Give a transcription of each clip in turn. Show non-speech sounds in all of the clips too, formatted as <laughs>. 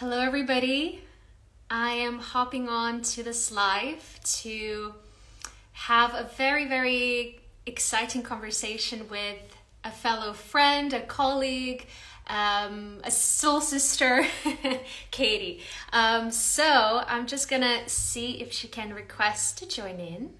Hello, everybody. I am hopping on to this live to have a very, very exciting conversation with a fellow friend, a colleague, um, a soul sister, <laughs> Katie. Um, so I'm just gonna see if she can request to join in.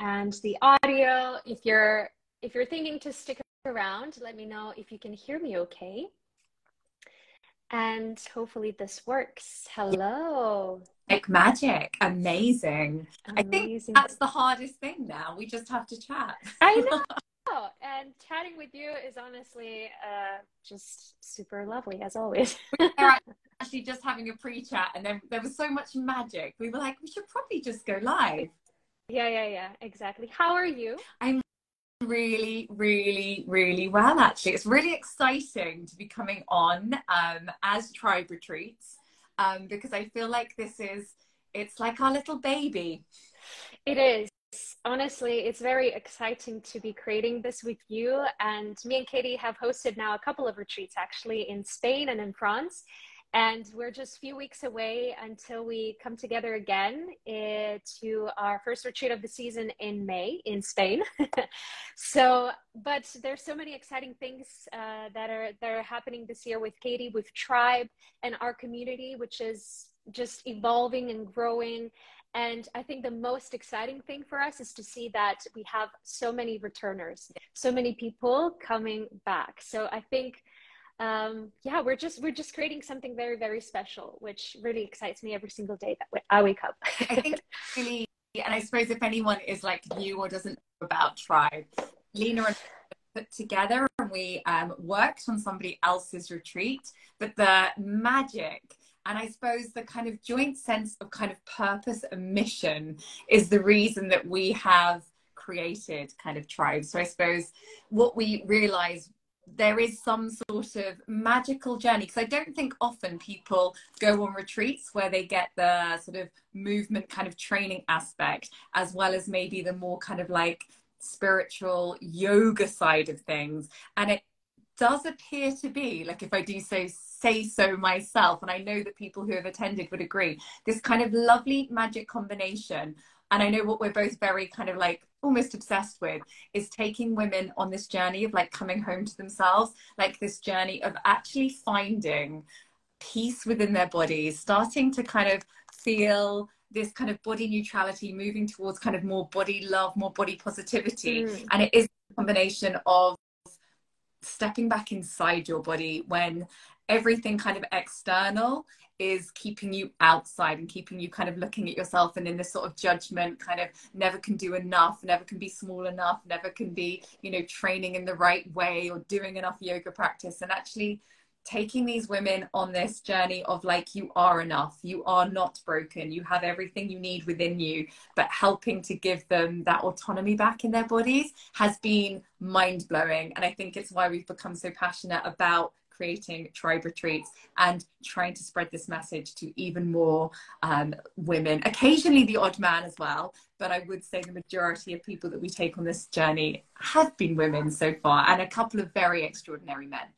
And the audio, if you're if you're thinking to stick around, let me know if you can hear me okay. And hopefully this works. Hello. Like magic. Amazing. Amazing. I think that's the hardest thing now. We just have to chat. I <laughs> know. and chatting with you is honestly uh, just super lovely as always. we <laughs> actually just having a pre-chat and then there was so much magic. We were like, we should probably just go live. Yeah, yeah, yeah, exactly. How are you? I'm really, really, really well, actually. It's really exciting to be coming on um, as Tribe Retreats um, because I feel like this is, it's like our little baby. It is. Honestly, it's very exciting to be creating this with you. And me and Katie have hosted now a couple of retreats actually in Spain and in France and we're just a few weeks away until we come together again uh, to our first retreat of the season in May in Spain. <laughs> so, but there's so many exciting things uh, that are that are happening this year with Katie, with Tribe, and our community, which is just evolving and growing. And I think the most exciting thing for us is to see that we have so many returners, so many people coming back. So I think um, yeah, we're just we're just creating something very very special, which really excites me every single day that I wake up. I think <laughs> really, and I suppose if anyone is like you or doesn't know about Tribe, Lina and put together and we um, worked on somebody else's retreat, but the magic and I suppose the kind of joint sense of kind of purpose and mission is the reason that we have created kind of tribes. So I suppose what we realize there is some sort of magical journey because I don't think often people go on retreats where they get the sort of movement kind of training aspect as well as maybe the more kind of like spiritual yoga side of things. And it does appear to be like if I do so say so myself and I know that people who have attended would agree this kind of lovely magic combination. And I know what we're both very kind of like almost obsessed with is taking women on this journey of like coming home to themselves, like this journey of actually finding peace within their bodies, starting to kind of feel this kind of body neutrality, moving towards kind of more body love, more body positivity. Mm. And it is a combination of stepping back inside your body when everything kind of external is keeping you outside and keeping you kind of looking at yourself and in this sort of judgment kind of never can do enough never can be small enough never can be you know training in the right way or doing enough yoga practice. And actually taking these women on this journey of like you are enough you are not broken you have everything you need within you but helping to give them that autonomy back in their bodies has been mind blowing and i think it's why we've become so passionate about creating tribe retreats and trying to spread this message to even more um, women, occasionally the odd man as well. But I would say the majority of people that we take on this journey have been women so far, and a couple of very extraordinary men.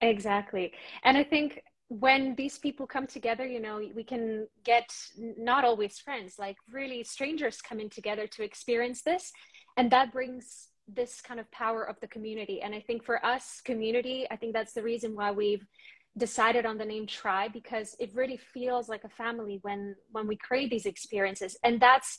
Exactly. And I think when these people come together, you know, we can get not always friends, like really strangers coming together to experience this. And that brings this kind of power of the community. And I think for us, community, I think that's the reason why we've decided on the name tribe because it really feels like a family when when we create these experiences. And that's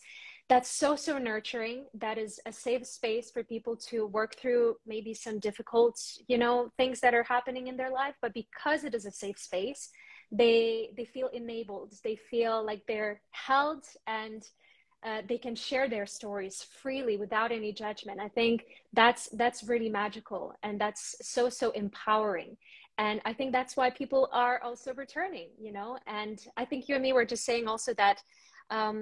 that's so so nurturing. That is a safe space for people to work through maybe some difficult you know things that are happening in their life. But because it is a safe space they they feel enabled. They feel like they're held and uh, they can share their stories freely without any judgment. I think that's that's really magical and that's so so empowering. And i think that's why people are also returning you know? And i think you and me were just saying also that um,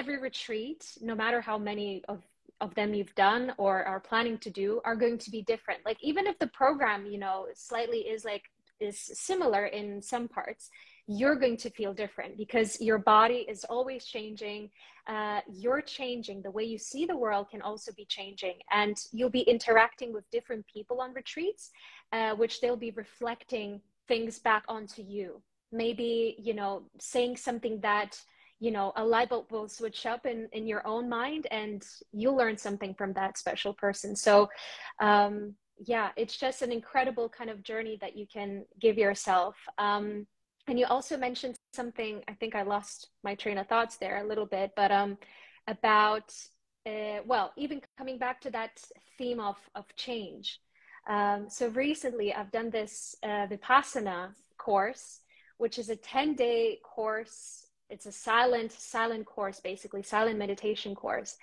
every retreat no matter how many of of them you've done or are planning to do are going to be different. Like even if the program you know slightly is like is similar in some parts you're going to feel different because your body is always changing uh, you're changing. The way you see the world can also be changing. And you'll be interacting with different people on retreats, uh, which they'll be reflecting things back onto you. Maybe, you know, saying something that, you know, a light bulb will switch up in, in your own mind and you'll learn something from that special person. So, um, yeah, it's just an incredible kind of journey that you can give yourself. Um, and you also mentioned something, I think I lost my train of thoughts there a little bit, but um, about, uh, well, even coming back to that theme of, of change. Um, so recently I've done this uh, Vipassana course, which is a 10 day course. It's a silent, silent course, basically silent meditation course.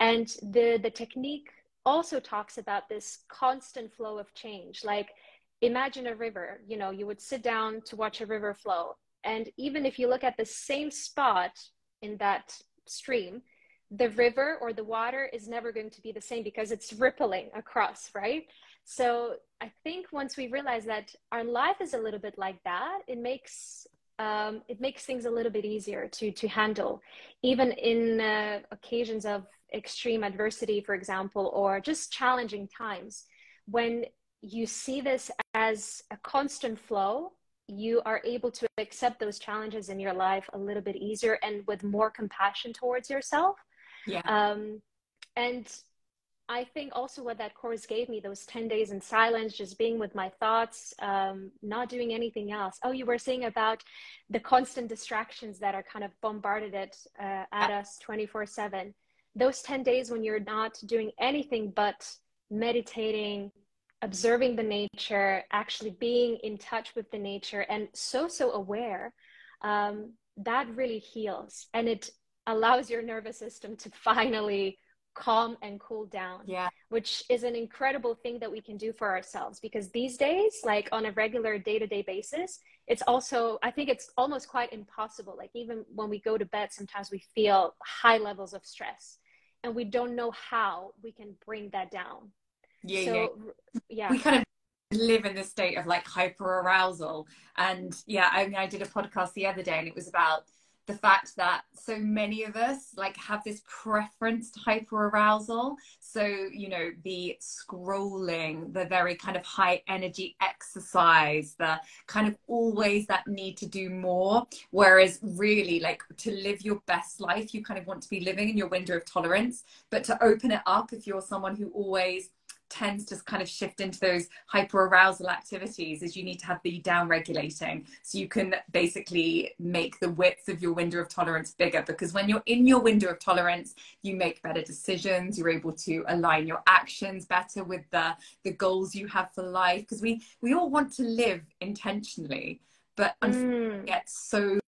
And the, the technique also talks about this constant flow of change. Like imagine a river, you know, you would sit down to watch a river flow. And even if you look at the same spot in that stream, the river or the water is never going to be the same because it's rippling across, right? So I think once we realize that our life is a little bit like that, it makes um, it makes things a little bit easier to to handle, even in uh, occasions of extreme adversity, for example, or just challenging times. When you see this as a constant flow, you are able to accept those challenges in your life a little bit easier and with more compassion towards yourself. Yeah. Um, and I think also what that course gave me those 10 days in silence, just being with my thoughts, um, not doing anything else. Oh, you were saying about the constant distractions that are kind of bombarded at, uh, at us 24 7 those 10 days when you're not doing anything but meditating, observing the nature, actually being in touch with the nature, and so, so aware, um, that really heals and it allows your nervous system to finally calm and cool down. Yeah. Which is an incredible thing that we can do for ourselves because these days, like on a regular day to day basis, it's also, I think it's almost quite impossible. Like even when we go to bed, sometimes we feel high levels of stress and we don't know how we can bring that down. Yeah. So, yeah. yeah. We kind of live in this state of like hyper arousal. And yeah, I mean, I did a podcast the other day and it was about the fact that so many of us like have this preference to hyper arousal so you know the scrolling the very kind of high energy exercise the kind of always that need to do more whereas really like to live your best life you kind of want to be living in your window of tolerance but to open it up if you're someone who always tends to kind of shift into those hyper arousal activities is you need to have the down regulating so you can basically make the width of your window of tolerance bigger because when you're in your window of tolerance you make better decisions you're able to align your actions better with the the goals you have for life because we we all want to live intentionally but mm. get so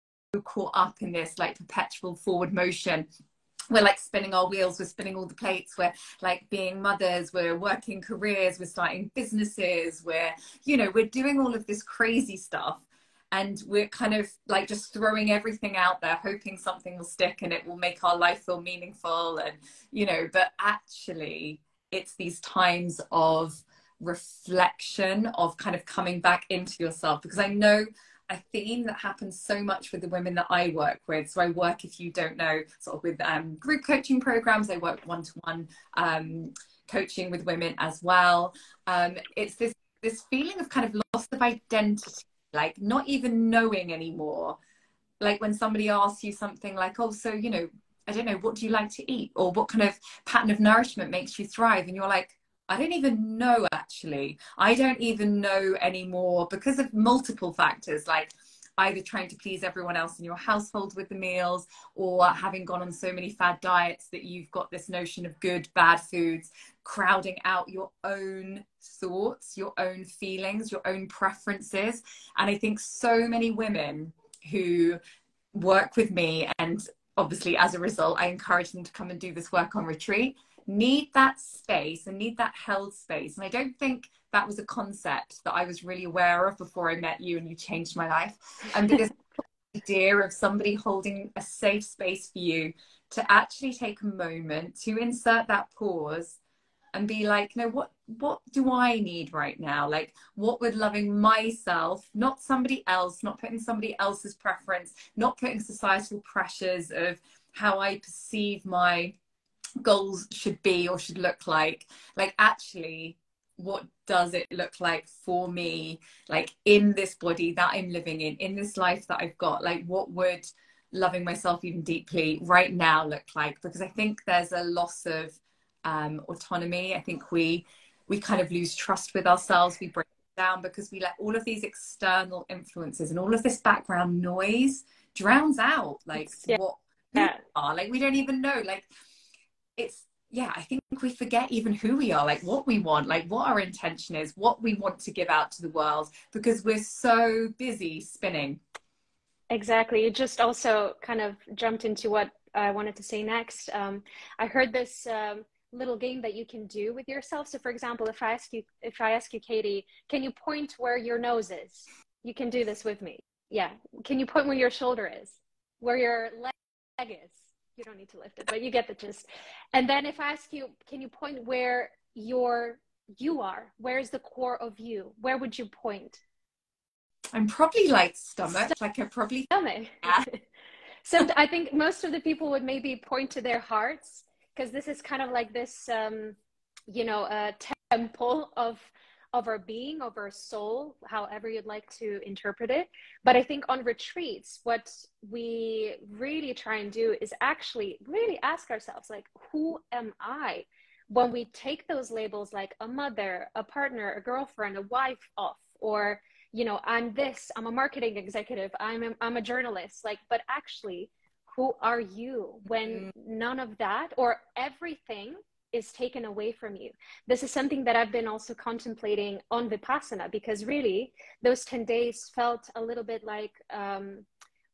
caught up in this like perpetual forward motion we're like spinning our wheels we're spinning all the plates we're like being mothers we're working careers we're starting businesses we're you know we're doing all of this crazy stuff. And we're kind of like just throwing everything out there hoping something will stick and it will make our life feel meaningful and you know but actually it's these times of reflection of kind of coming back into yourself. Because i know a theme that happens so much with the women that I work with. So I work, if you don't know, sort of with um, group coaching programs. I work one to one coaching with women as well. Um, it's this this feeling of kind of loss of identity, like not even knowing anymore. Like when somebody asks you something like, "Oh, so you know, I don't know, what do you like to eat, or what kind of pattern of nourishment makes you thrive?" and you're like I don't even know actually. I don't even know anymore because of multiple factors like either trying to please everyone else in your household with the meals or having gone on so many fad diets that you've got this notion of good, bad foods, crowding out your own thoughts, your own feelings, your own preferences. And I think so many women who work with me and obviously as a result I encourage them to come and do this work on retreat need that space and need that held space. And I don't think that was a concept that I was really aware of before I met you and you changed my life. And this idea of somebody holding a safe space for you to actually take a moment to insert that pause and be like, no, what what do I need right now? Like, what would loving myself, not somebody else, not putting somebody else's preference, not putting societal pressures of how I perceive my goals should be or should look like. Like, actually, what does it look like for me, like in this body that I'm living in, in this life that I've got? Like, what would loving myself even deeply right now look like? Because I think there's a loss of um, autonomy. I think we we kind of lose trust with ourselves. We break down because we let all of these external influences and all of this background noise drowns out like yeah. what yeah. are. Like we don't even know. Like it's yeah, I think we forget even who we are, like what we want, like what our intention is, what we want to give out to the world, because we're so busy spinning. Exactly. You just also kind of jumped into what I wanted to say next. Um, I heard this um, little game that you can do with yourself. So for example, if I ask you, if I ask you, Katie, can you point where your nose is? You can do this with me. Yeah. Can you point where your shoulder is? Where your leg is? You don't need to lift it, but you get the gist. And then if I ask you, can you point where your you are? Where's the core of you? Where would you point? I'm probably like stomach. Like I probably stomach. Yeah. <laughs> so I think most of the people would maybe point to their hearts because this is kind of like this um, you know a temple of of our being of our soul however you'd like to interpret it. But i think on retreats what we really try and do is actually really ask ourselves like who am i? When we take those labels like a mother a partner a girlfriend a wife off or you know i'm this i'm a marketing executive i'm a, I'm a journalist like but actually who are you? When mm. none of that or everything is taken away from you. This is something that i've been also contemplating on vipassana because really those 10 days felt a little bit like um,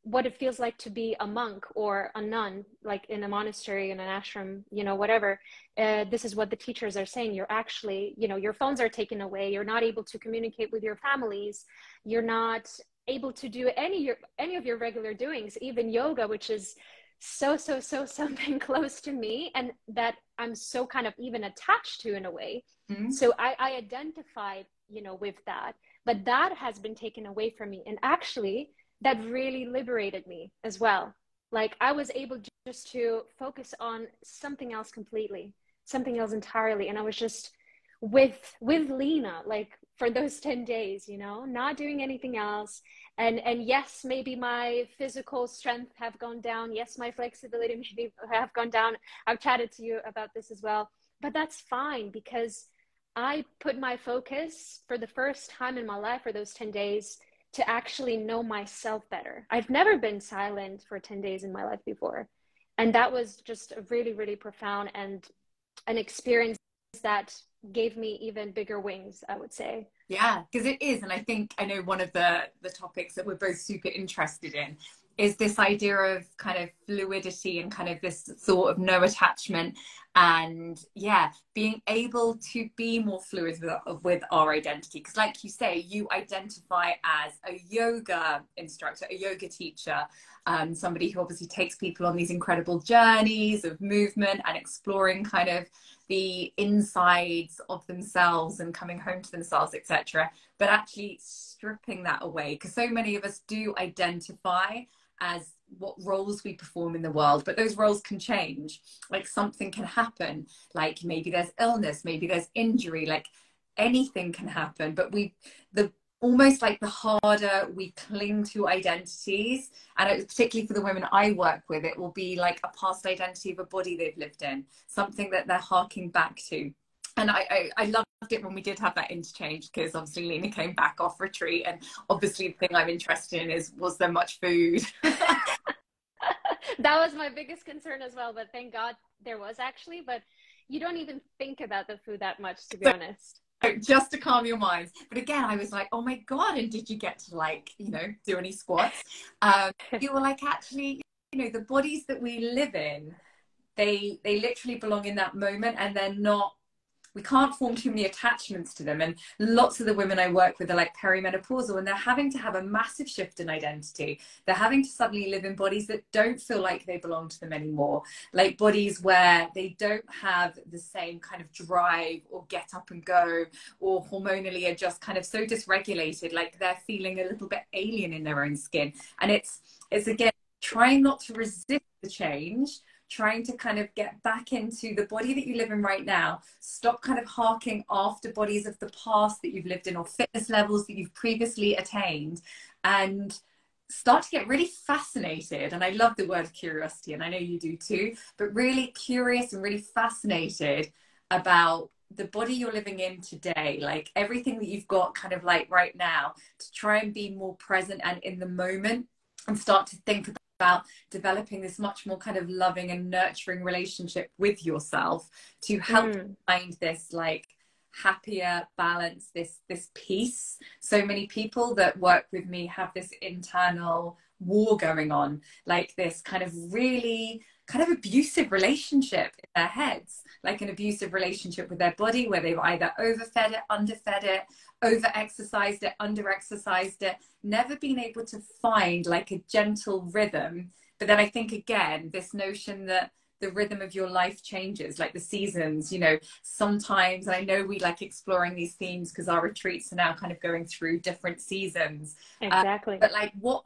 what it feels like to be a monk or a nun like in a monastery in an ashram you know whatever. Uh, this is what the teachers are saying. You're actually you know your phones are taken away. You're not able to communicate with your families. You're not able to do any your any of your regular doings even yoga which is so so so <laughs> something close to me and that i'm so kind of even attached to in a way. Mm-hmm. so I, I identified you know with that but that has been taken away from me and actually that really liberated me as well. Like i was able just to focus on something else completely something else entirely. And i was just with with lina like for those <laughs> 10 days you know not doing anything else. And and yes maybe my physical strength have gone down. Yes my flexibility <laughs> maybe have gone down. I've chatted to you about this as well. But that's fine because i put my focus for the first time in my life for those 10 days to actually know myself better. I've never been silent for 10 days in my life before. And that was just a really really profound and an experience that gave me even bigger wings i would say. Yeah because it is and i think i know one of the the topics that we're both super interested in is this idea of kind of fluidity and kind of this thought of no attachment and yeah being able to be more fluid with, with our identity. Because like you say you identify as a yoga instructor a yoga teacher um, somebody who obviously takes people on these incredible journeys of movement and exploring kind of the insides of themselves and coming home to themselves etc but actually stripping that away because so many of us do identify as what roles we perform in the world but those roles can change. Like something can happen like maybe there's illness maybe there's injury like anything can happen. But we the almost like the harder we cling to identities and particularly for the women i work with it will be like a past identity of a body they've lived in something that they're harking back to. And I, I, I loved it when we did have that interchange because obviously Lina came back off retreat and obviously the thing I'm interested in is was there much food? <laughs> <laughs> that was my biggest concern as well, but thank God there was actually, but you don't even think about the food that much to be so, honest. Just to calm your minds. But again, I was like, oh my God, and did you get to like, you know, do any squats? <laughs> Um, you were like, actually, you know, the bodies that we live in, they they literally belong in that moment and they're not we can't form too many attachments to them. And lots of the women I work with are like perimenopausal and they're having to have a massive shift in identity. They're having to suddenly live in bodies that don't feel like they belong to them anymore, like bodies where they don't have the same kind of drive or get up and go or hormonally are just kind of so dysregulated, like they're feeling a little bit alien in their own skin. And it's, it's again, trying not to resist the change trying to kind of get back into the body that you live in right now. Stop kind of harking after bodies of the past that you've lived in or fitness levels that you've previously attained and start to get really fascinated. And I love the word curiosity, and I know you do too, but really curious and really fascinated about the body you're living in today, like everything that you've got kind of like right now, to try and be more present and in the moment and start to think about about developing this much more kind of loving and nurturing relationship with yourself to help mm. find this like happier balance this this peace so many people that work with me have this internal war going on like this kind of really kind of abusive relationship in their heads like an abusive relationship with their body where they've either overfed it underfed it overexercised it, underexercised it, never been able to find like a gentle rhythm. But then I think again, this notion that the rhythm of your life changes, like the seasons, you know, sometimes, and I know we like exploring these themes because our retreats are now kind of going through different seasons. Uh, exactly. but like what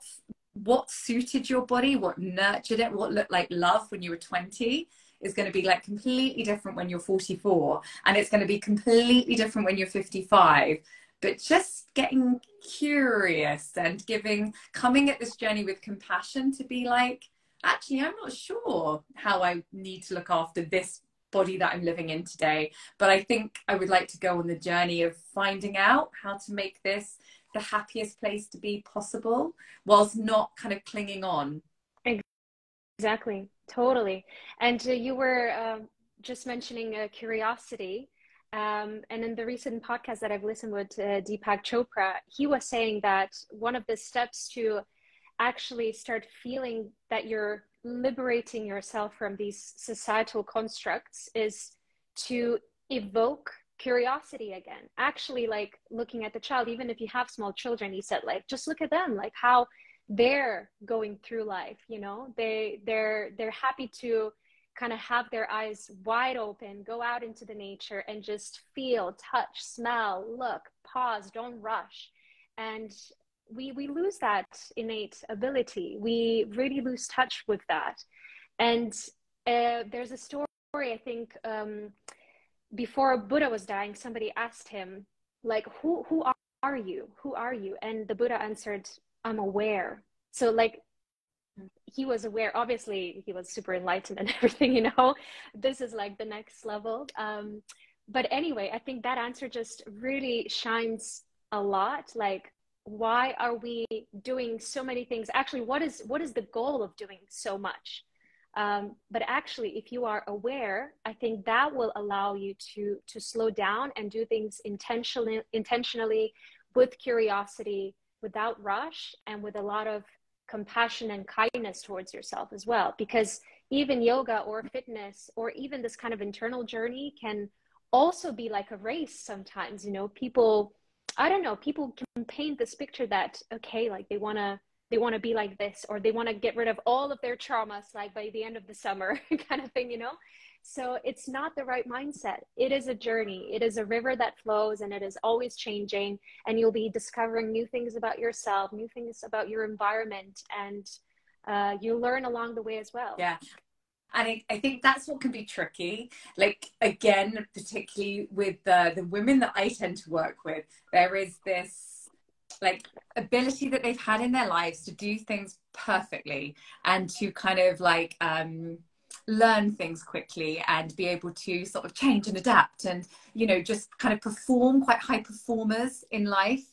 what suited your body, what nurtured it, what looked like love when you were 20 is going to be like completely different when you're 44 and it's going to be completely different when you're 55 but just getting curious and giving coming at this journey with compassion to be like actually i'm not sure how i need to look after this body that i'm living in today but i think i would like to go on the journey of finding out how to make this the happiest place to be possible whilst not kind of clinging on. Exactly. Totally. And uh, you were uh, just mentioning uh, curiosity um, and in the recent podcast that I've listened with uh, Deepak Chopra, he was saying that one of the steps to actually start feeling that you're liberating yourself from these societal constructs is to evoke curiosity again. Actually, like looking at the child, even if you have small children, he said, like, just look at them, like how they're going through life. You know, they they're they're happy to kind of have their eyes wide open, go out into the nature and just feel, touch, smell, look, pause, don't rush. And we we lose that innate ability. We really lose touch with that. And uh, there's a story I think um, before Buddha was dying, somebody asked him like, "Who who are you? Who are you?" And the Buddha answered, "I'm aware." So like he was aware obviously he was super enlightened and <laughs> everything you know this is like the next level um, but anyway i think that answer just really shines a lot like why are we doing so many things actually what is what is the goal of doing so much um, but actually if you are aware i think that will allow you to to slow down and do things intentionally intentionally with curiosity without rush and with a lot of compassion and kindness towards yourself as well. Because even yoga or fitness or even this kind of internal journey can also be like a race sometimes you know? People i don't know people can paint this picture that okay like they want to they want to be like this or they want to get rid of all of their traumas like by the end of the summer <laughs> kind of thing you know so it's not the right mindset. It is a journey. It is a river that flows and it is always changing. And you'll be discovering new things about yourself, new things about your environment, and uh, you learn along the way as well. Yeah. And I, I think that's what can be tricky. Like, again, particularly with the, the women that I tend to work with, there is this like ability that they've had in their lives to do things perfectly and to kind of like um learn things quickly and be able to sort of change and adapt and you know just kind of perform quite high performers in life.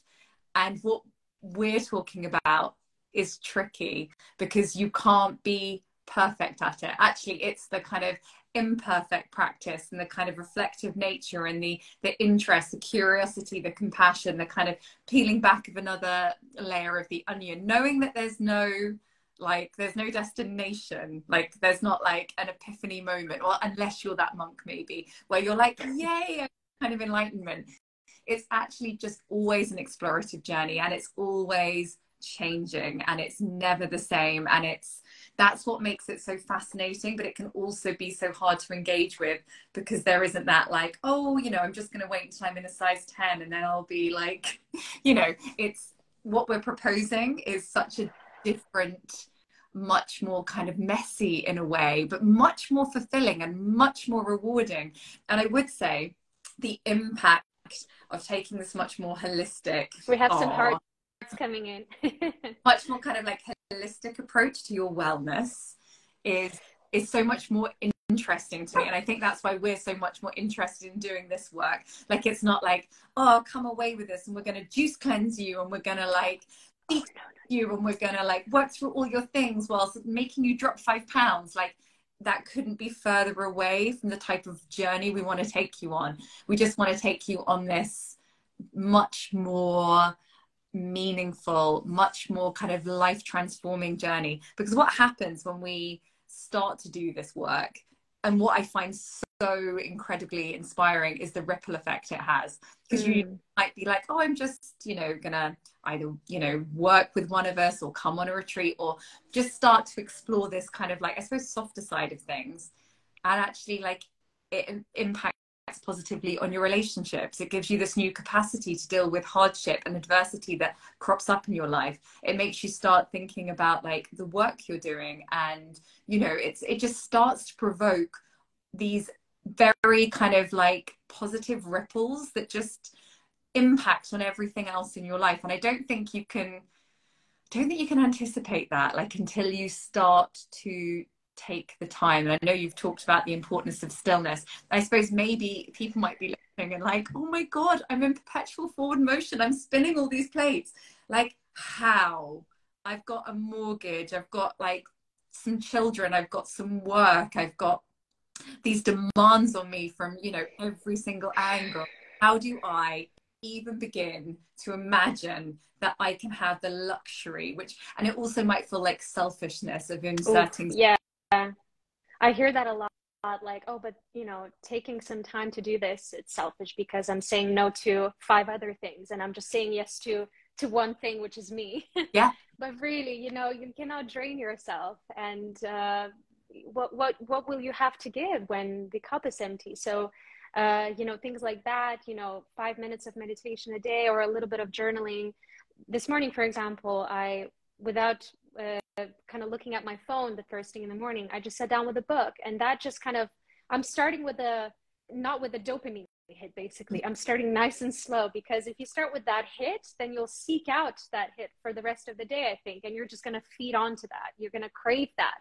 And what we're talking about is tricky because you can't be perfect at it. Actually it's the kind of imperfect practice and the kind of reflective nature and the the interest the curiosity the compassion the kind of peeling back of another layer of the onion knowing that there's no like there's no destination. Like there's not like an epiphany moment or unless you're that monk maybe where you're like yay kind of enlightenment. It's actually just always an explorative journey and it's always changing and it's never the same and it's that's what makes it so fascinating but it can also be so hard to engage with because there isn't that like oh you know i'm just going to wait until i'm in a size 10 and then i'll be like <laughs> you know it's what we're proposing is such a different much more kind of messy in a way but much more fulfilling and much more rewarding and i would say the impact of taking this much more holistic we have some hard coming in. <laughs> much more kind of like holistic approach to your wellness is is so much more interesting to me. And i think that's why we're so much more interested in doing this work. Like it's not like oh come away with this and we're going to juice cleanse you and we're going to like oh, eat you and we're going to like work through all your things whilst making you drop five pounds. Like that couldn't be further away from the type of journey we want to take you on. We just want to take you on this much more meaningful, much more kind of life transforming journey. Because what happens when we start to do this work, and what I find so incredibly inspiring is the ripple effect it has. Because mm. you might be like, oh, I'm just, you know, gonna either, you know, work with one of us or come on a retreat or just start to explore this kind of like, I suppose, softer side of things. And actually, like, it impacts positively on your relationships. It gives you this new capacity to deal with hardship and adversity that crops up in your life. It makes you start thinking about like the work you're doing and you know it's it just starts to provoke these very kind of like positive ripples that just impact on everything else in your life and I don't think you can don't think you can anticipate that like until you start to take the time. And I know you've talked about the importance of stillness. I suppose maybe people might be listening and like, oh my God, I'm in perpetual forward motion. I'm spinning all these plates. Like, how? I've got a mortgage. I've got like some children. I've got some work. I've got these demands on me from, you know, every single angle. How do I even begin to imagine that I can have the luxury, which, and it also might feel like selfishness of inserting Ooh, yeah. Yeah. I hear that a lot like oh but you know taking some time to do this it's selfish because i'm saying no to five other things and i'm just saying yes to to one thing which is me. <laughs> Yeah. But really you know you cannot drain yourself and uh, what what what will you have to give when the cup is empty? So uh, you know things like that you know five minutes of meditation a day or a little bit of journaling. This morning for example i without uh, kind of looking at my phone the first thing in the morning. I just sat down with a book, and that just kind of I'm starting with a not with a dopamine hit basically. I'm starting nice and slow because if you start with that hit, then you'll seek out that hit for the rest of the day, I think, and you're just going to feed onto that. You're going to crave that.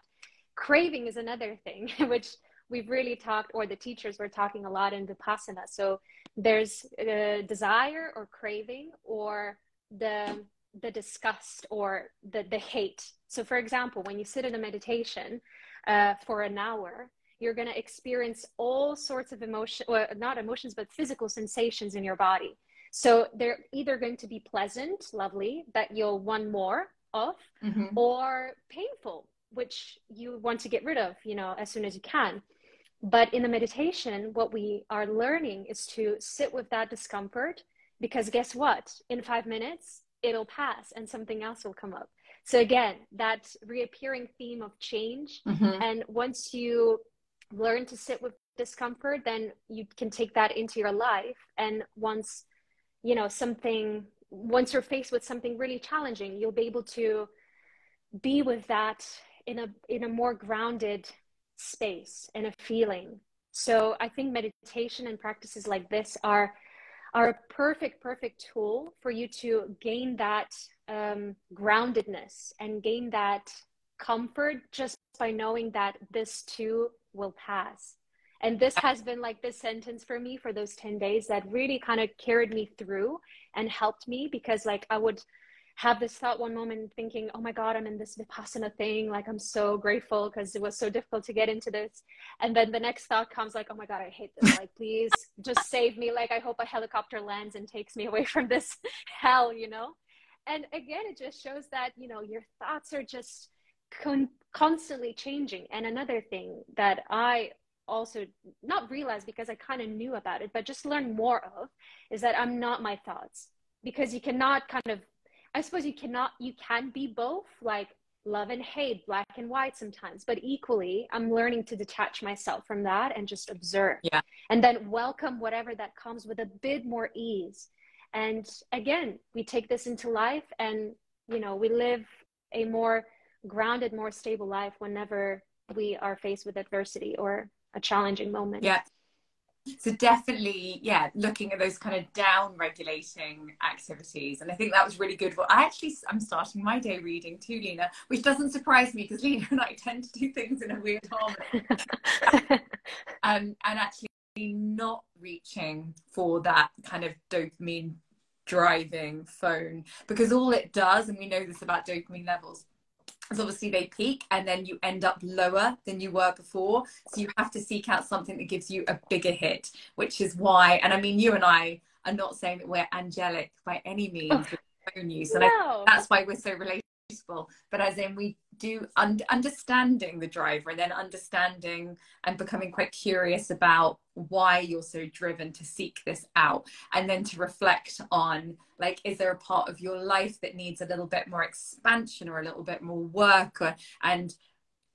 Craving is another thing, <laughs> which we've really talked, or the teachers were talking a lot in Vipassana. So there's a desire or craving, or the the disgust or the, the hate. So, for example, when you sit in a meditation uh, for an hour, you're going to experience all sorts of emotion, well, not emotions, but physical sensations in your body. So, they're either going to be pleasant, lovely, that you'll want more of, mm-hmm. or painful, which you want to get rid of, you know, as soon as you can. But in the meditation, what we are learning is to sit with that discomfort because guess what? In five minutes, it'll pass and something else will come up. So again that reappearing theme of change. Mm-hmm. and once you learn to sit with discomfort then you can take that into your life. And once you know something once you're faced with something really challenging you'll be able to be with that in a in a more grounded space and a feeling. So i think meditation and practices like this are are a perfect, perfect tool for you to gain that um, groundedness and gain that comfort just by knowing that this too will pass. And this has been like this sentence for me for those 10 days that really kind of carried me through and helped me because, like, I would have this thought one moment thinking, oh my God, I'm in this Vipassana thing. Like, I'm so grateful because it was so difficult to get into this. And then the next thought comes, like, oh my God, I hate this. Like, please just save me. Like, I hope a helicopter lands and takes me <laughs> away from this hell, you know? And again, it just shows that, you know, your thoughts are just con- constantly changing. And another thing that I also not realize because I kind of knew about it, but just learn more of is that I'm not my thoughts because you cannot kind of, I suppose you cannot, you can be both like love and hate, black and white sometimes, but equally, I'm learning to detach myself from that and just observe. Yeah. And then welcome whatever that comes with a bit more ease. And again, we take this into life and, you know, we live a more grounded, more stable life whenever we are faced with adversity or a challenging moment. Yeah. So definitely, yeah, looking at those kind of down regulating activities. And I think that was really good. Well, I actually, I'm starting my day reading too, Lina, which doesn't surprise me because <laughs> Lina and I tend to do things in a weird harmony. <laughs> um, and actually not reaching for that kind of dopamine driving phone because all it does, and we know this about dopamine levels, is obviously they peak and then you end up lower than you were before. So you have to seek out something that gives you a bigger hit, which is why, and I mean, you and I are not saying that we're angelic by any means oh, use. And no. I, that's why we're so relatable but as in we do un- understanding the driver and then understanding and becoming quite curious about why you're so driven to seek this out and then to reflect on like is there a part of your life that needs a little bit more expansion or a little bit more work or, and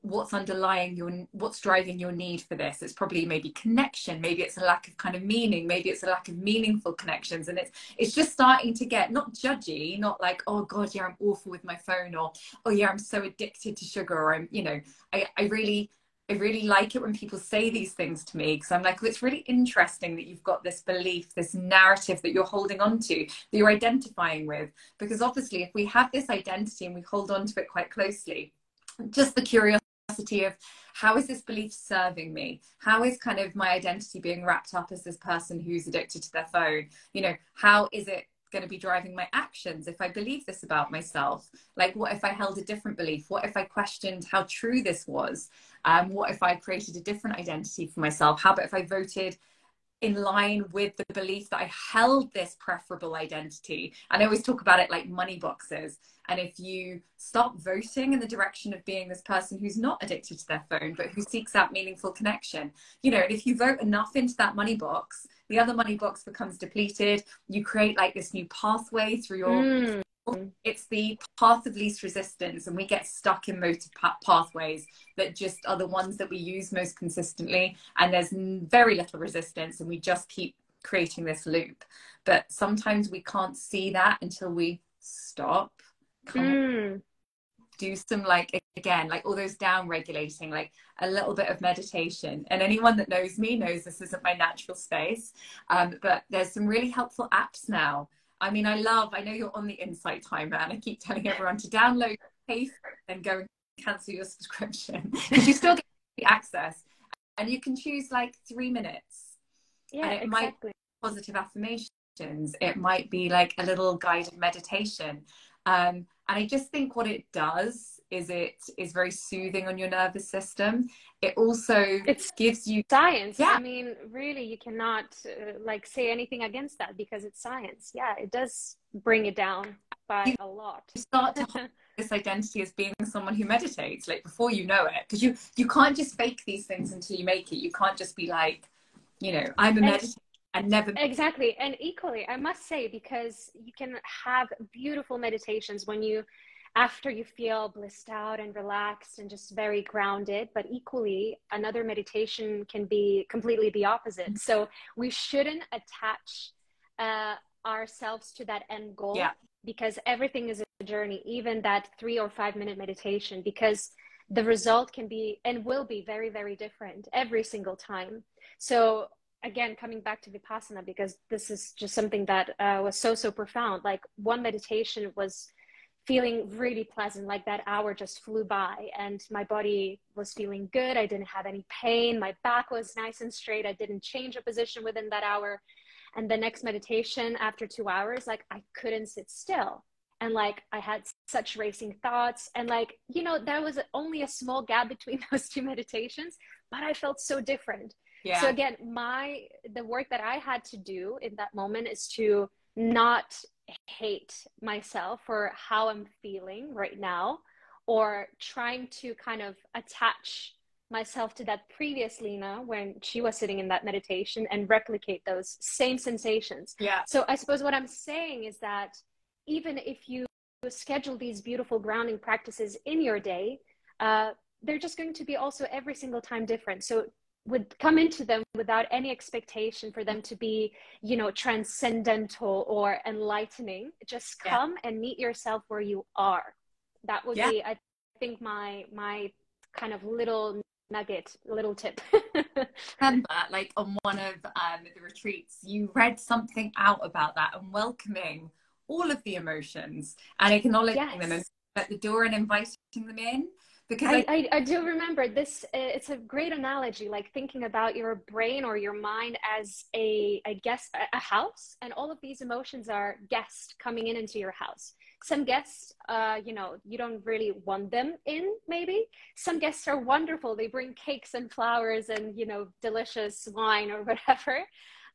what's underlying your what's driving your need for this it's probably maybe connection maybe it's a lack of kind of meaning maybe it's a lack of meaningful connections and it's it's just starting to get not judgy not like oh god yeah i'm awful with my phone or oh yeah i'm so addicted to sugar or i'm you know i i really I really like it when people say these things to me because I'm like, well, it's really interesting that you've got this belief, this narrative that you're holding on to, that you're identifying with. Because obviously, if we have this identity and we hold on to it quite closely, just the curiosity of how is this belief serving me? How is kind of my identity being wrapped up as this person who's addicted to their phone? You know, how is it going to be driving my actions if I believe this about myself? Like, what if I held a different belief? What if I questioned how true this was? Um, what if I created a different identity for myself? How about if I voted in line with the belief that I held this preferable identity. And I always talk about it like money boxes. And if you start voting in the direction of being this person who's not addicted to their phone, but who seeks out meaningful connection, you know, if you vote enough into that money box, the other money box becomes depleted. You create like this new pathway through your mm it's the path of least resistance and we get stuck in motive pathways that just are the ones that we use most consistently and there's very little resistance and we just keep creating this loop. But sometimes we can't see that until we stop. Mm. do some like again like all those down regulating like a little bit of meditation. And anyone that knows me knows this isn't my natural space. Um, but there's some really helpful apps now I mean, I love, I know you're on the Insight Timer, and I keep telling everyone to download, pay and go and cancel your subscription <laughs> because you still get the access. And you can choose like three minutes. Yeah, and it exactly. might be positive affirmations. It might be like a little guided meditation. Um, and I just think what it does is it is very soothing on your nervous system. It also it gives you science. Yeah. i mean really you cannot uh, like say anything against that because it's science. Yeah it does bring it down by you a lot. you start to <laughs> this identity as being someone who meditates like before you know it. Because you you can't just fake these things until you make it. You can't just be like you know i'm a meditator and never exactly. And equally i must say because you can have beautiful meditations when you after you feel blissed out and relaxed and just very grounded but equally another meditation can be completely the opposite mm-hmm. so we shouldn't attach uh, ourselves to that end goal yeah. because everything is a journey even that three or five minute meditation because the result can be and will be very very different every single time so again coming back to vipassana because this is just something that uh, was so so profound like one meditation was feeling really pleasant like that hour just flew by and my body was feeling good. I didn't have any pain. My back was nice and straight. I didn't change a position within that hour. And the next meditation after two hours like i couldn't sit still. And like i had such racing thoughts. And like you know there was only a small gap between <laughs> those two meditations but i felt so different. Yeah. so again my the work that i had to do in that moment is to not hate myself for how I'm feeling right now or trying to kind of attach myself to that previous Lina when she was sitting in that meditation and replicate those same sensations. Yeah. So I suppose what I'm saying is that even if you schedule these beautiful grounding practices in your day, uh, they're just going to be also every single time different. So would come into them without any expectation for them to be you know transcendental or enlightening just come yeah. and meet yourself where you are that would yeah. be i think my my kind of little nugget little tip <laughs> remember like on one of um, the retreats you read something out about that and welcoming all of the emotions and acknowledging yes. them at the door and inviting them in because I, I, I, do remember this uh, it's a great analogy like thinking about your brain or your mind as a, a guest a house and all of these emotions are guests coming in into your house. Some guests uh, you know you don't really want them in maybe. Some guests are wonderful. They bring cakes and flowers and you know delicious wine or <laughs> whatever.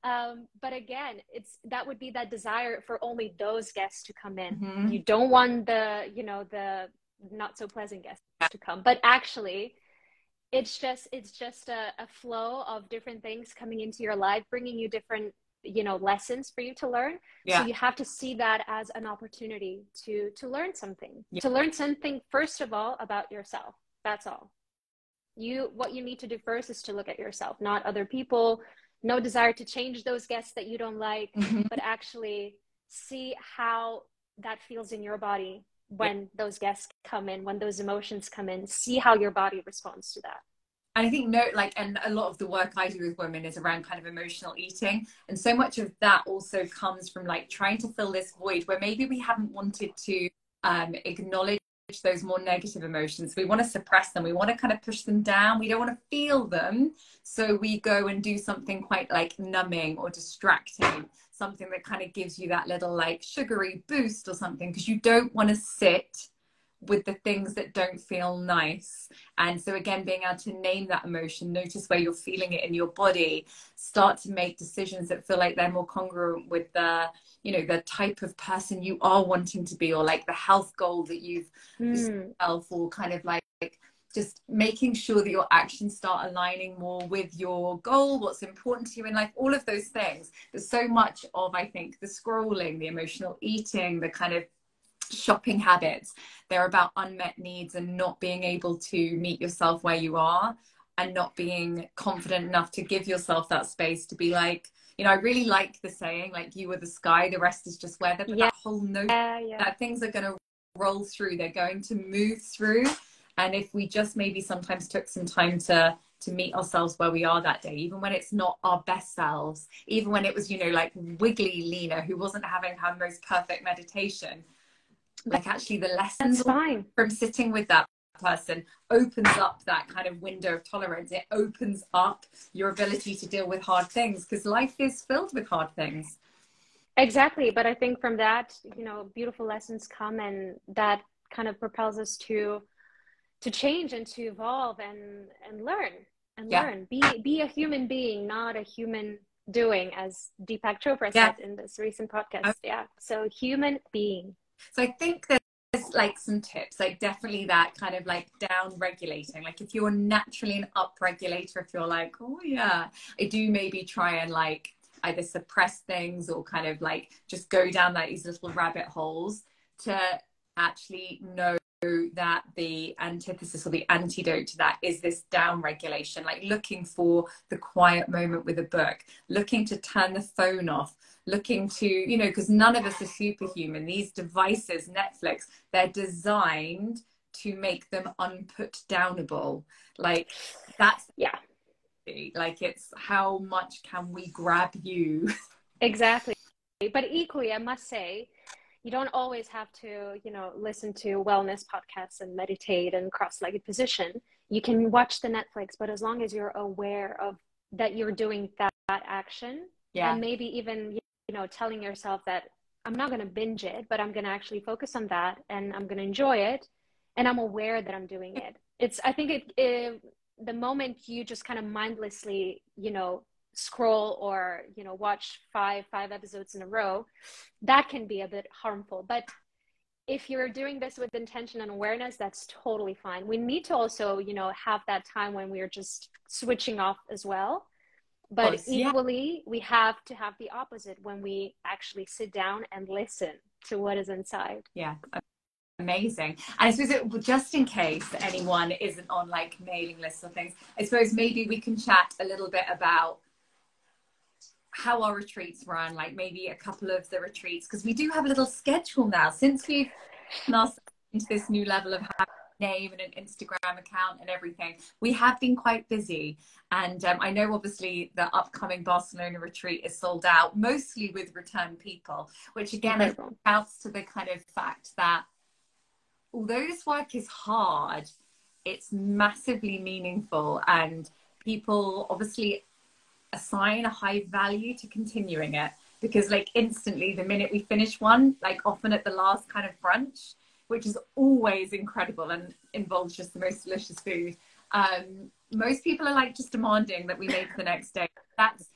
Um, but again it's that would be that desire for only those guests to come in. Mm-hmm. you don't want the you know the not so pleasant guests to come but actually it's just it's just a, a flow of different things coming into your life bringing you different you know lessons for you to learn yeah. so you have to see that as an opportunity to to learn something yeah. to learn something first of all about yourself that's all you what you need to do first is to look at yourself not other people no desire to change those guests that you don't like mm-hmm. but actually see how that feels in your body when those guests come in, when those emotions come in, see how your body responds to that. And I think no, like, and a lot of the work I do with women is around kind of emotional eating, and so much of that also comes from like trying to fill this void where maybe we haven't wanted to um, acknowledge those more negative emotions. We want to suppress them. We want to kind of push them down. We don't want to feel them. So we go and do something quite like numbing or distracting something that kind of gives you that little like sugary boost or something because you don't want to sit with the things that don't feel nice. And so, again, being able to name that emotion, notice where you're feeling it in your body, start to make decisions that feel like they're more congruent with the, you know, the type of person you are wanting to be, or like the health goal that you've mm. yourself, or kind of like just making sure that your actions start aligning more with your goal, what's important to you in life, all of those things. There's so much of, I think, the scrolling, the emotional eating, the kind of shopping habits. They're about unmet needs and not being able to meet yourself where you are and not being confident enough to give yourself that space to be like, you know, I really like the saying, like, you are the sky, the rest is just weather. But yeah. that whole notion yeah, yeah. that things are going to roll through, they're going to move through and if we just maybe sometimes took some time to to meet ourselves where we are that day, even when it's not our best selves, even when it was, you know, like wiggly Lina who wasn't having her most perfect meditation, like actually the lessons from sitting with that person opens up that kind of window of tolerance. It opens up your ability to deal with hard things because life is filled with hard things. Exactly. But I think from that, you know, beautiful lessons come and that kind of propels us to to change and to evolve and and learn and yeah. learn be be a human being not a human doing as deepak chopra yeah. said in this recent podcast okay. yeah so human being so i think like some tips like definitely that kind of like down regulating. Like if you're naturally an up regulator if you're like oh yeah i do maybe try and like either suppress things or kind of like just go down like these little rabbit holes to actually know that the antithesis or the antidote to that is this down regulation, like looking for the quiet moment with a book, looking to turn the phone off, looking to, you know, because none of us are superhuman. These devices, Netflix, they're designed to make them unput downable. Like that's, yeah. Like it's how much can we grab you? <laughs> Exactly. But equally, I must say, you don't always have to you know listen to wellness podcasts and meditate and cross-legged position you can watch the netflix but as long as you're aware of that you're doing that, that action yeah. and maybe even you know telling yourself that i'm not going to binge it but i'm going to actually focus on that and i'm going to enjoy it and i'm aware that i'm doing it. It's i think it, it the moment you just kind of mindlessly you know scroll or you know watch five five episodes in a row that can be a bit harmful. But if you're doing this with intention and awareness that's totally fine. We need to also you know have that time when we're just switching off as well but oh, course, equally yeah. we have to have the opposite when we actually sit down and listen to what is inside yeah amazing and i suppose it, just in case anyone isn't on like mailing lists or things i suppose maybe we can chat a little bit about how our retreats run, like maybe a couple of the retreats, because we do have a little schedule now since we've last into this new level of name and an Instagram account and everything. We have been quite busy, and um, I know obviously the upcoming Barcelona retreat is sold out, mostly with return people, which again shouts to the kind of fact that although this work is hard, it's massively meaningful and people obviously assign a high value to continuing it because like instantly the minute we finish one like often at the last kind of brunch which is always incredible and involves just the most delicious food. Um, most people are like just demanding that we make the next day. That's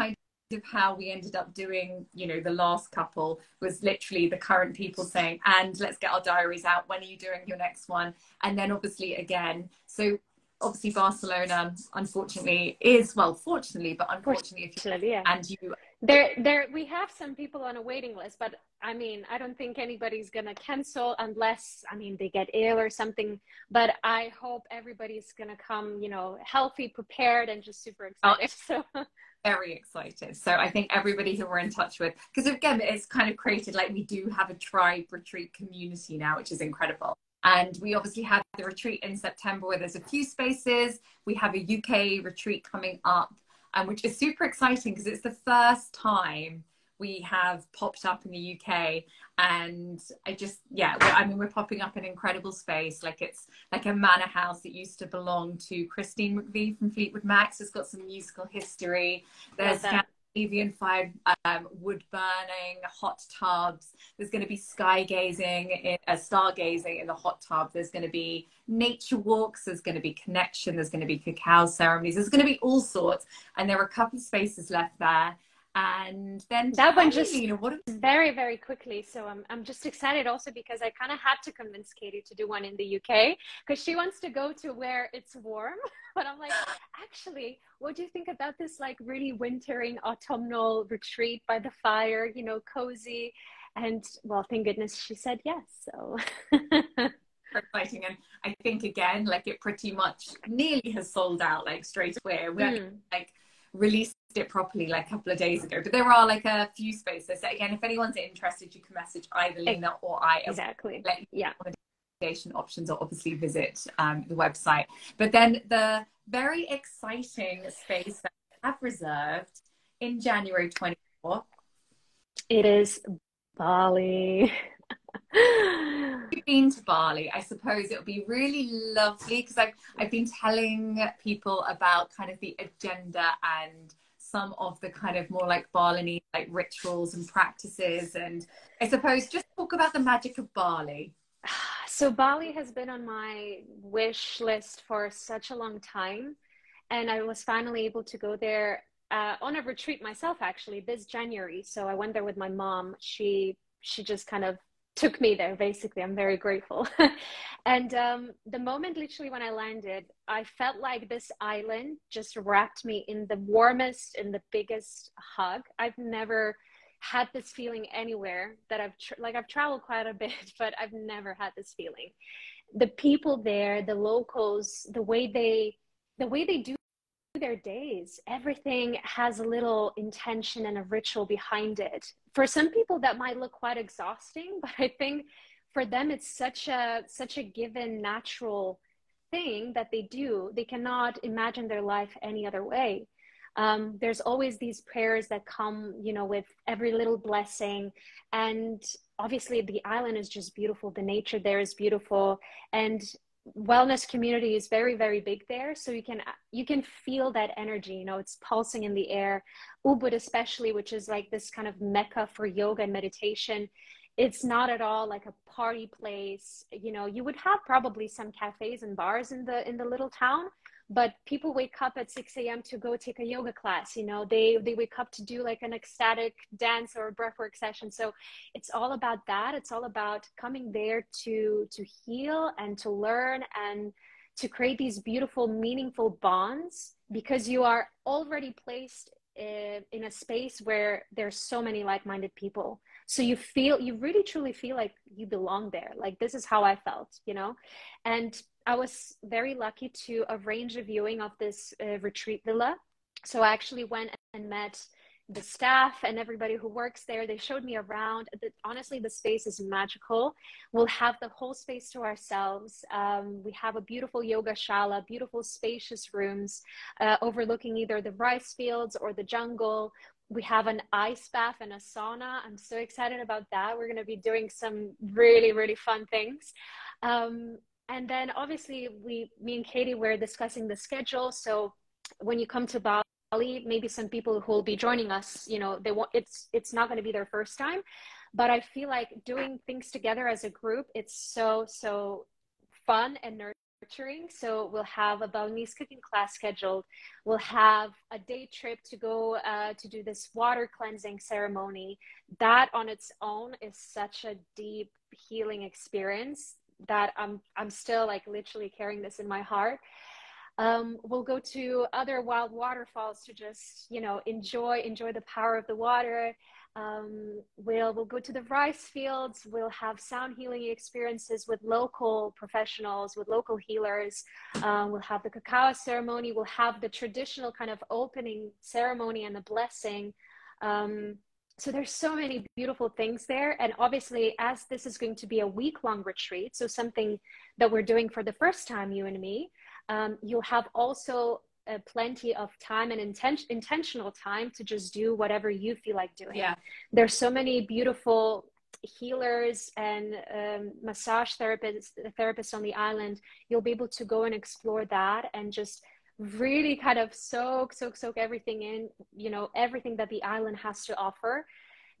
kind of how we ended up doing you know the last couple was literally the current people saying and let's get our diaries out. When are you doing your next one? And then obviously again so obviously Barcelona, unfortunately, is well, fortunately, but unfortunately, if you, yeah. and you there, there, we have some people on a waiting list, but I mean, I don't think anybody's gonna cancel unless, I mean, they get ill or something. But I hope everybody's gonna come, you know, healthy, prepared, and just super oh, excited. Oh. So. Very excited. So I think everybody who we're in touch with, because again, it's kind of created like we do have a tribe retreat community now, which is incredible. And we obviously have the retreat in September where there's a few spaces. We have a UK retreat coming up, um, which is super exciting because it's the first time we have popped up in the UK. And I just, yeah, I mean, we're popping up an incredible space. Like it's like a manor house that used to belong to Christine McVie from Fleetwood Macs. It's got some musical history. There's Scandinavian fire, um, wood burning, hot tubs. There's going to be sky gazing, in, uh, stargazing in the hot tub. There's going to be nature walks. There's going to be connection. There's going to be cacao ceremonies. There's going to be all sorts. And there are a couple of spaces left there and then that one just you know what very very quickly. So i'm, I'm just excited also because i kind of had to convince katie to do one in the uk because she wants to go to where it's warm. <laughs> But i'm like actually what do you think about this like really wintering autumnal retreat by the fire you know cozy? And well thank goodness she said yes so. <laughs> Exciting. And i think again like it pretty much nearly has sold out like straight away. We're mm. like released it properly like a couple of days ago. But there are like a few spaces. So again, if anyone's interested, you can message either Lina or I. Exactly. yeah. Accommodation options or obviously visit um, the website. But then the very exciting space that I have reserved in January 24. It is Bali. <laughs> You've been to Bali. I suppose it would be really lovely because I've I've been telling people about kind of the agenda and some of the kind of more like Balinese like rituals and practices and I suppose just talk about the magic of Bali. <sighs> So Bali has been on my wish list for such a long time and I was finally able to go there uh, on a retreat myself actually this January. So I went there with my mom. She she just kind of took me there basically. I'm very grateful. <laughs> And um, the moment literally when i landed i felt like this island just wrapped me in the warmest and the biggest hug. I've never had this feeling anywhere that i've tr- like i've traveled quite a <laughs> bit but i've never had this feeling. The people there the locals the way they the way they do their days. Everything has a little intention and a ritual behind it. For some people that might look quite exhausting <laughs> but i think for them it's such a such a given natural thing that they do. They cannot imagine their life any other way. Um, there's always these prayers that come you know with every little blessing. And obviously the island is just beautiful. The nature there is beautiful. And wellness community is very very big there. So you can you can feel that energy you know it's pulsing in the air. Ubud especially which is like this kind of mecca for yoga and meditation it's not at all like a party place. You know you would have probably some cafes and bars in the in the little town but people wake up at 6 a.m to go take a yoga class you know? They they wake up to do like an ecstatic dance or breathwork session. So it's all about that. It's all about coming there to to heal and to learn and to create these beautiful meaningful bonds because you are already placed eh, in a space where there's so many like-minded people. So you feel you really truly feel like you belong there. Like this is how i felt you know? And I was very lucky to arrange a viewing of this uh, retreat villa. So I actually went and met the staff and everybody who works there. They showed me around. The, honestly, the space is magical. We'll have the whole space to ourselves. Um, we have a beautiful yoga shala, beautiful spacious rooms uh, overlooking either the rice fields or the jungle. We have an ice bath and a sauna. I'm so excited about that. We're going to be doing some really, really fun things. Um, and then obviously we me and katie were discussing the schedule. So when you come to bali maybe some people who will be joining us you know they want it's it's not going to be their first time. But i feel like doing things together as a group it's so so fun and nurturing. So we'll have a balinese cooking class scheduled. We'll have a day trip to go uh, to do this water cleansing ceremony. That on its own is such a deep healing experience that I'm I'm still like literally carrying this in my heart. Um, we'll go to other wild waterfalls to just you know enjoy enjoy the power of the water. Um, we'll we'll go to the rice fields. We'll have sound healing experiences with local professionals, with local healers. Um, we'll have the cacao ceremony. We'll have the traditional kind of opening ceremony and the blessing. Um, so there's so many beautiful things there. And obviously as this is going to be a week long retreat so something that we're doing for the first time you and me um, you'll have also uh, plenty of time and inten- intentional time to just do whatever you feel like doing. Yeah. There's so many beautiful healers and um, massage therapists therapists on the island. You'll be able to go and explore that and just really kind of soak, soak, soak everything in, you know, everything that the island has to offer.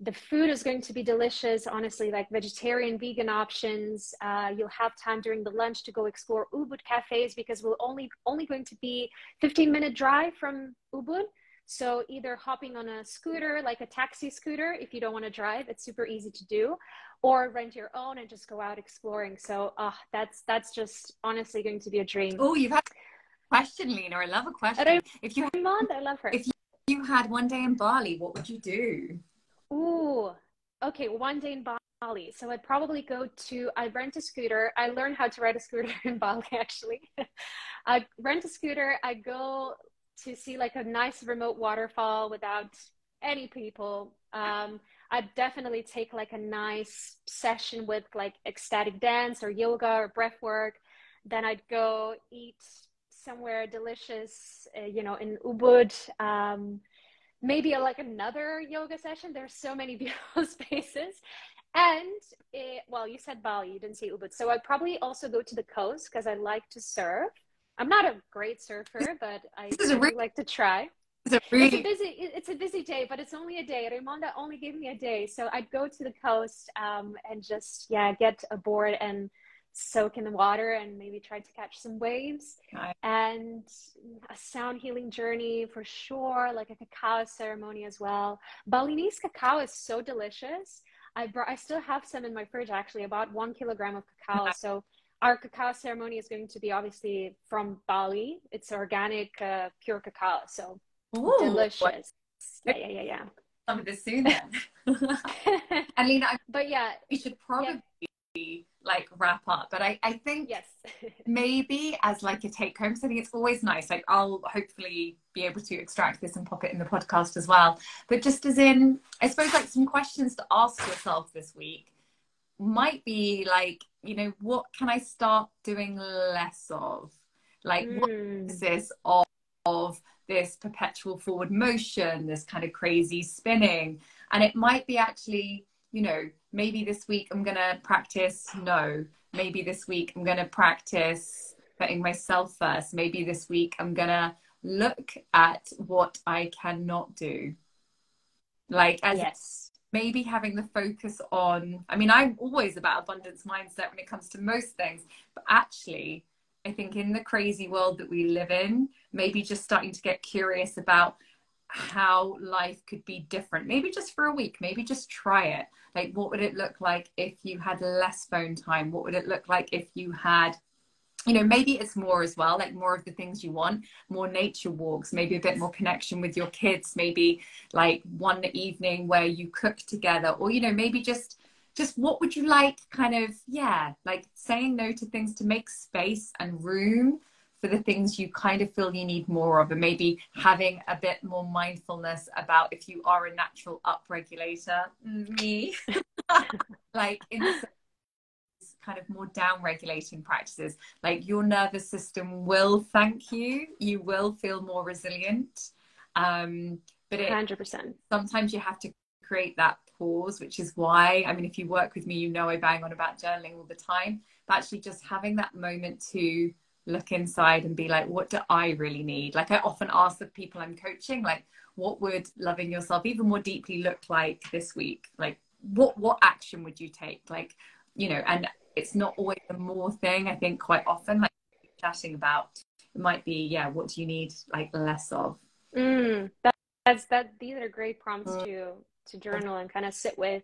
The food is going to be delicious, honestly, like vegetarian, vegan options. Uh, you'll have time during the lunch to go explore Ubud cafes because we're only only going to be 15 minute drive from Ubud. So either hopping on a scooter, like a taxi scooter, if you don't want to drive, it's super easy to do, or rent your own and just go out exploring. So uh, that's that's just honestly going to be a dream. Oh, you've had question, Lina. I love a question. If you Raymond, I love her. If you, you had one day in Bali, what would you do? Ooh, okay, one day in Bali. So I'd probably go to. I rent a scooter. I learned how to ride a scooter <laughs> in Bali actually. <laughs> I rent a scooter. I go to see like a nice remote waterfall without any people. Um, I'd definitely take like a nice session with like ecstatic dance or yoga or breath work. Then I'd go eat somewhere delicious, uh, you know, in Ubud. Um, maybe a, like another yoga session. There's so many <laughs> beautiful spaces. And it, well, you said Bali, you didn't say Ubud. So I'd probably also go to the coast because I like to surf. I'm not a great surfer, but I really like to try. It's a, it's a busy it's a busy day, but it's only a day. Raimonda only gave me a day, so I'd go to the coast um, and just yeah get aboard and soak in the water and maybe try to catch some waves. Nice. and a sound healing journey for sure like a cacao ceremony as well. Balinese cacao is so delicious. I brought i still have some in my fridge actually. About one kilogram of cacao. Nice. so our cacao ceremony is going to be obviously from bali. It's organic uh, pure cacao. So Ooh, delicious. What? yeah yeah yeah. Yeah some of this soon then and but yeah we should probably yeah like wrap up but i i think yes <laughs> maybe as like a take home so i think it's always nice like i'll hopefully be able to extract this and pop it in the podcast as well but just as in i suppose like some questions to ask yourself this week might be like you know what can i start doing less of like mm. what hmm. this of, of this perpetual forward motion this kind of crazy spinning and it might be actually you know maybe this week I'm going to practice no. Maybe this week I'm going to practice putting myself first. Maybe this week I'm going to look at what I cannot do. Like, as yes. maybe having the focus on, I mean, I'm always about abundance mindset when it comes to most things, but actually, I think in the crazy world that we live in, maybe just starting to get curious about how life could be different. Maybe just for a week, maybe just try it. Like, what would it look like if you had less phone time? What would it look like if you had you know maybe it's more as well like more of the things you want more nature walks maybe a bit more connection with your kids maybe like one evening where you cook together or you know maybe just just what would you like kind of yeah like saying no to things to make space and room for the things you kind of feel you need more of and maybe having a bit more mindfulness about if you are a natural upregulator me <laughs> like in kind of more down regulating practices. Like your nervous system will thank you. You will feel more resilient. Um but it 100% sometimes you have to create that pause which is why i mean if you work with me you know i bang on about journaling all the time but actually just having that moment to look inside and be like what do i really need? Like i often ask the people i'm coaching like what would loving yourself even more deeply look like this week? Like what what action would you take? Like you know and it's not always the more thing i think quite often like chatting about it might be yeah what do you need like less of? Mm, that, that's that these are great prompts mm. to to journal and kind of sit with.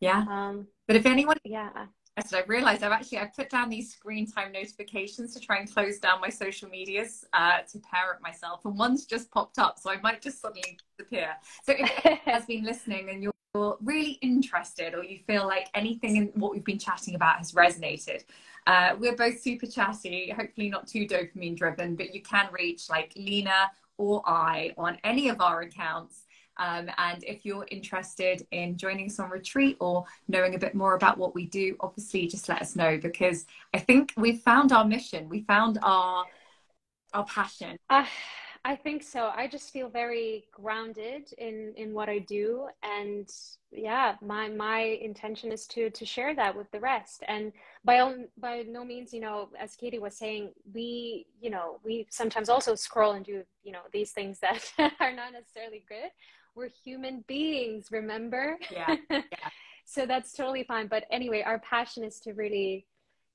Yeah. Um but if anyone yeah I said, I realized I've actually I've put down these screen time notifications to try and close down my social medias uh, to parent myself, and one's just popped up, so I might just suddenly disappear. So if <laughs> anyone has been listening and you're really interested, or you feel like anything in what we've been chatting about has resonated, uh, we're both super chatty, hopefully not too dopamine driven, but you can reach like Lina or I on any of our accounts um, and if you're interested in joining us on retreat or knowing a bit more about what we do, obviously just let us know because I think we've found our mission. We found our our passion. Uh, I think so. I just feel very grounded in in what I do, and yeah, my my intention is to to share that with the rest. And by all, by no means, you know, as Katie was saying, we you know we sometimes also scroll and do you know these things that <laughs> are not necessarily good we're human beings, remember? Yeah. yeah. <laughs> so that's totally fine. But anyway, our passion is to really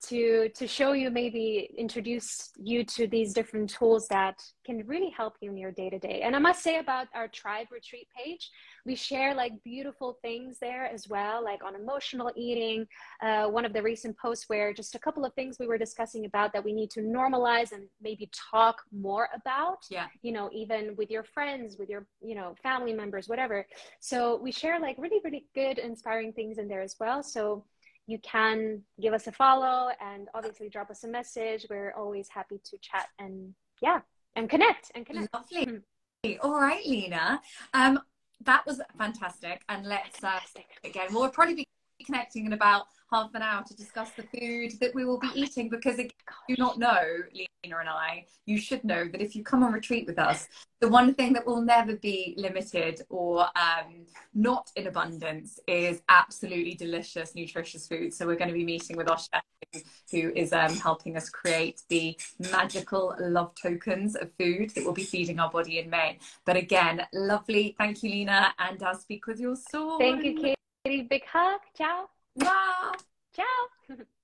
to to show you maybe introduce you to these different tools that can really help you in your day to day and i must say about our tribe retreat page we share like beautiful things there as well like on emotional eating uh, one of the recent posts where just a couple of things we were discussing about that we need to normalize and maybe talk more about yeah. you know even with your friends with your you know family members whatever. So we share like really really good inspiring things in there as well. So you can give us a follow and obviously drop us a message. We're always happy to chat and yeah, and connect and connect. Lovely. Mm-hmm. All right, Lina. Um, that was fantastic. And let's uh, again, we'll probably be connecting in about half an hour to discuss the food that we will be eating because you do not know Lina and I, you should know that if you come on retreat with us, the one thing that will never be limited or um, not in abundance is absolutely delicious, nutritious food. So we're going to be meeting with our chef who is um, helping us create the magical love tokens of food that we'll be feeding our body in May. But again, lovely. Thank you, Lina, and I'll speak with you soon. Thank you, Katie. Big hug. Ciao. Ciao. Ciao. <laughs>